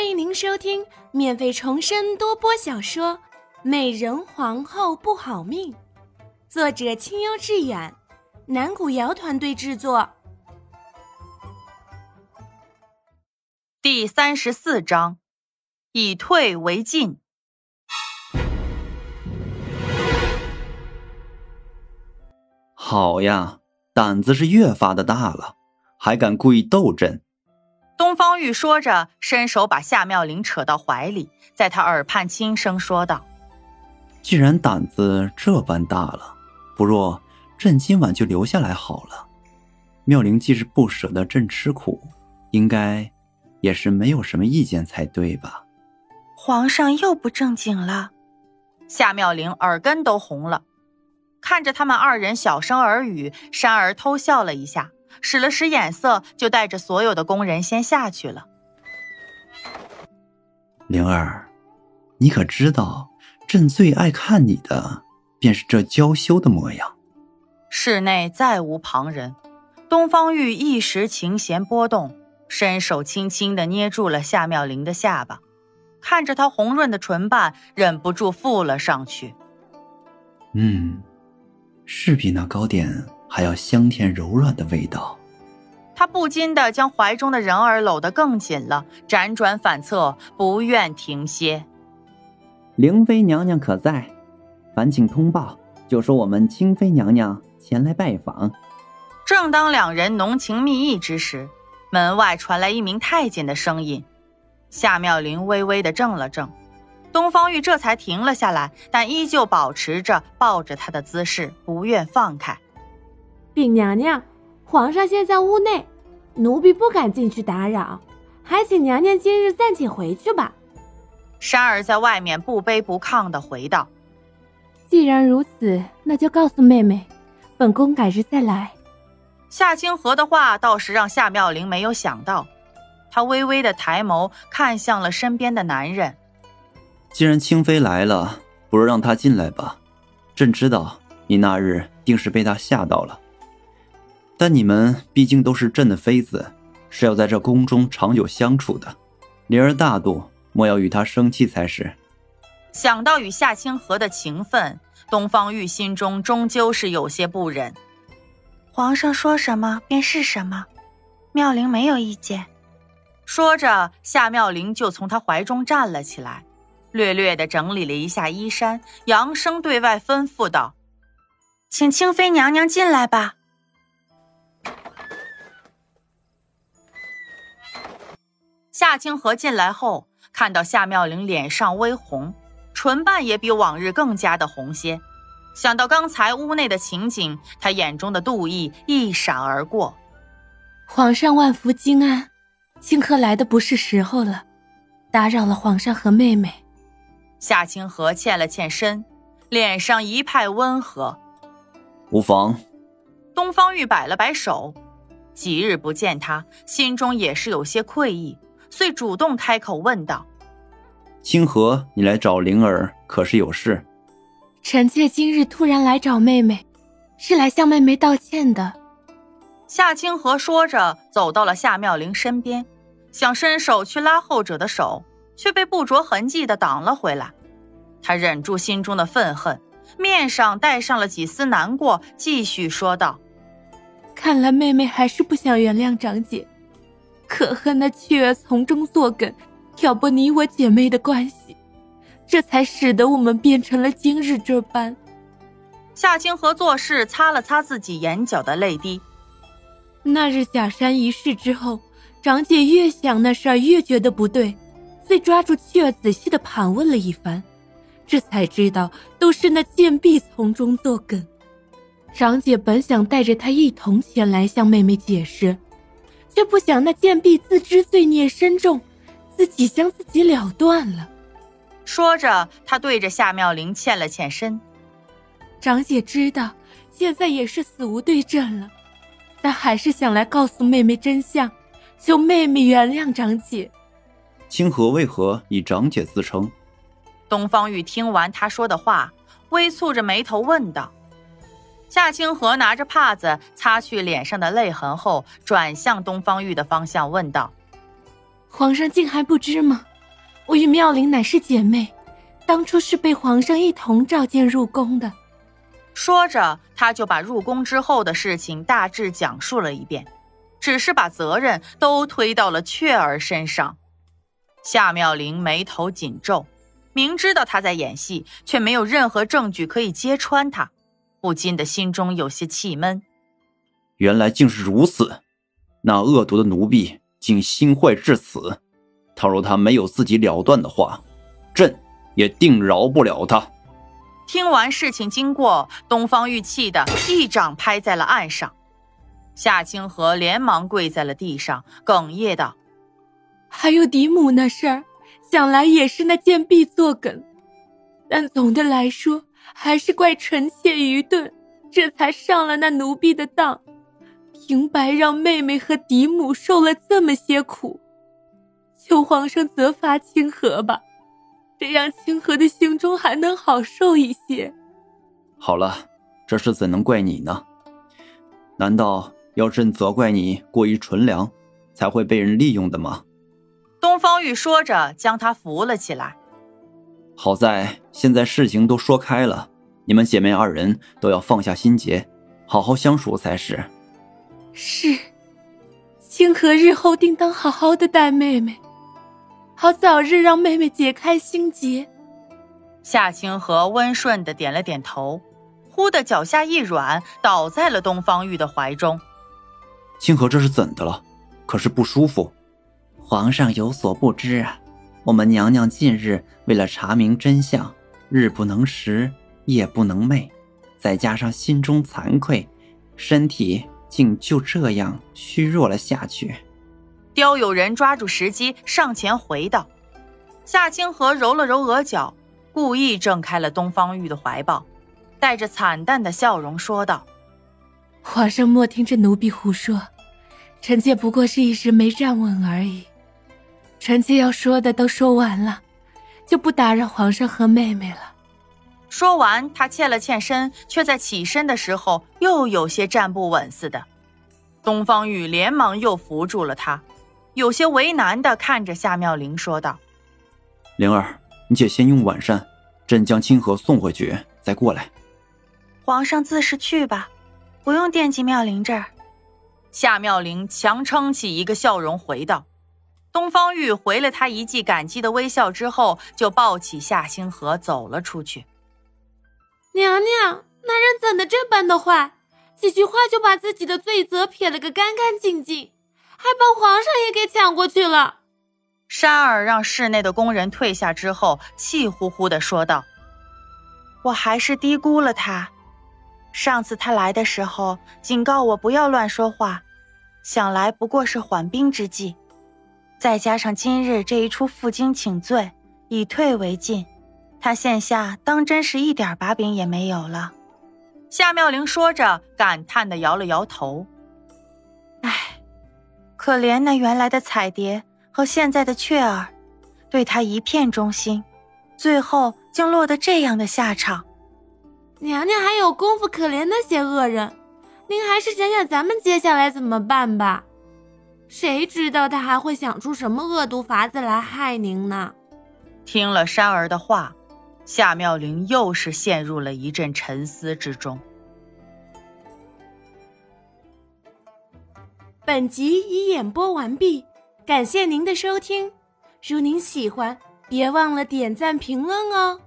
欢迎您收听免费重生多播小说《美人皇后不好命》，作者清幽致远，南古瑶团队制作。第三十四章，以退为进。好呀，胆子是越发的大了，还敢故意斗阵。东方玉说着，伸手把夏妙玲扯到怀里，在他耳畔轻声说道：“既然胆子这般大了，不若朕今晚就留下来好了。妙玲既是不舍得朕吃苦，应该也是没有什么意见才对吧？”皇上又不正经了，夏妙玲耳根都红了，看着他们二人小声耳语，珊儿偷笑了一下。使了使眼色，就带着所有的工人先下去了。灵儿，你可知道，朕最爱看你的，便是这娇羞的模样。室内再无旁人，东方玉一时琴弦波动，伸手轻轻的捏住了夏妙玲的下巴，看着她红润的唇瓣，忍不住附了上去。嗯，是比那糕点。还要香甜柔软的味道，他不禁的将怀中的人儿搂得更紧了，辗转反侧，不愿停歇。灵妃娘娘可在？烦请通报，就说我们清妃娘娘前来拜访。正当两人浓情蜜意之时，门外传来一名太监的声音。夏妙玲微微的怔了怔，东方玉这才停了下来，但依旧保持着抱着他的姿势，不愿放开。禀娘娘，皇上现在屋内，奴婢不敢进去打扰，还请娘娘今日暂且回去吧。珊儿在外面不卑不亢的回道：“既然如此，那就告诉妹妹，本宫改日再来。”夏清河的话倒是让夏妙玲没有想到，她微微的抬眸看向了身边的男人。既然清妃来了，不如让她进来吧。朕知道你那日定是被她吓到了。但你们毕竟都是朕的妃子，是要在这宫中长久相处的。灵儿大度，莫要与他生气才是。想到与夏清河的情分，东方玉心中终究是有些不忍。皇上说什么便是什么，妙龄没有意见。说着，夏妙龄就从他怀中站了起来，略略的整理了一下衣衫，扬声对外吩咐道：“请清妃娘娘进来吧。”夏清河进来后，看到夏妙玲脸上微红，唇瓣也比往日更加的红些。想到刚才屋内的情景，他眼中的妒意一闪而过。皇上万福金安，清河来的不是时候了，打扰了皇上和妹妹。夏清河欠了欠身，脸上一派温和。无妨。东方玉摆了摆手，几日不见他，心中也是有些愧意。遂主动开口问道：“清河，你来找灵儿，可是有事？”臣妾今日突然来找妹妹，是来向妹妹道歉的。夏清河说着，走到了夏妙玲身边，想伸手去拉后者的手，却被不着痕迹的挡了回来。他忍住心中的愤恨，面上带上了几丝难过，继续说道：“看来妹妹还是不想原谅长姐。”可恨那雀儿从中作梗，挑拨你我姐妹的关系，这才使得我们变成了今日这般。夏清河做事擦了擦自己眼角的泪滴。那日假山一事之后，长姐越想那事儿越觉得不对，遂抓住雀儿仔细的盘问了一番，这才知道都是那贱婢从中作梗。长姐本想带着她一同前来向妹妹解释。却不想那贱婢自知罪孽深重，自己将自己了断了。说着，他对着夏妙玲欠了欠身。长姐知道现在也是死无对证了，但还是想来告诉妹妹真相，求妹妹原谅长姐。清河为何以长姐自称？东方玉听完他说的话，微蹙着眉头问道。夏清河拿着帕子擦去脸上的泪痕后，转向东方玉的方向问道：“皇上竟还不知吗？我与妙龄乃是姐妹，当初是被皇上一同召见入宫的。说着，他就把入宫之后的事情大致讲述了一遍，只是把责任都推到了雀儿身上。夏妙玲眉头紧皱，明知道他在演戏，却没有任何证据可以揭穿他，不禁的心中有些气闷。原来竟是如此，那恶毒的奴婢竟心坏至此。倘若他没有自己了断的话，朕也定饶不了他。听完事情经过，东方玉气的一掌拍在了岸上，夏清河连忙跪在了地上，哽咽道：“还有嫡母那事儿，想来也是那贱婢作梗，但总的来说，还是怪臣妾愚钝，这才上了那奴婢的当，平白让妹妹和嫡母受了这么些苦，求皇上责罚清河吧。”这样，清河的心中还能好受一些。好了，这事怎能怪你呢？难道要朕责怪你过于纯良，才会被人利用的吗？东方玉说着，将他扶了起来。好在现在事情都说开了，你们姐妹二人都要放下心结，好好相处才是。是，清河日后定当好好的待妹妹。好，早日让妹妹解开心结。夏清河温顺的点了点头，忽的脚下一软，倒在了东方玉的怀中。清河这是怎的了？可是不舒服？皇上有所不知啊，我们娘娘近日为了查明真相，日不能食，夜不能寐，再加上心中惭愧，身体竟就这样虚弱了下去。刁有人抓住时机上前回道：“夏清河揉了揉额角，故意挣开了东方玉的怀抱，带着惨淡的笑容说道：‘皇上莫听这奴婢胡说，臣妾不过是一时没站稳而已。臣妾要说的都说完了，就不打扰皇上和妹妹了。’说完，他欠了欠身，却在起身的时候又有些站不稳似的。东方玉连忙又扶住了他。”有些为难的看着夏妙玲说道：“灵儿，你且先用晚膳，朕将清河送回去再过来。”皇上自是去吧，不用惦记妙玲这儿。夏妙玲强撑起一个笑容回道：“东方玉回了他一记感激的微笑之后，就抱起夏星河走了出去。娘娘，那人怎的这般的坏？几句话就把自己的罪责撇了个干干净净。”还把皇上也给抢过去了。山儿让室内的工人退下之后，气呼呼的说道：“我还是低估了他。上次他来的时候，警告我不要乱说话，想来不过是缓兵之计。再加上今日这一出负荆请罪，以退为进，他现下当真是一点把柄也没有了。”夏妙玲说着，感叹的摇了摇头。可怜那原来的彩蝶和现在的雀儿，对他一片忠心，最后竟落得这样的下场。娘娘还有功夫可怜那些恶人，您还是想想咱们接下来怎么办吧。谁知道他还会想出什么恶毒法子来害您呢？听了山儿的话，夏妙玲又是陷入了一阵沉思之中。本集已演播完毕，感谢您的收听。如您喜欢，别忘了点赞评论哦。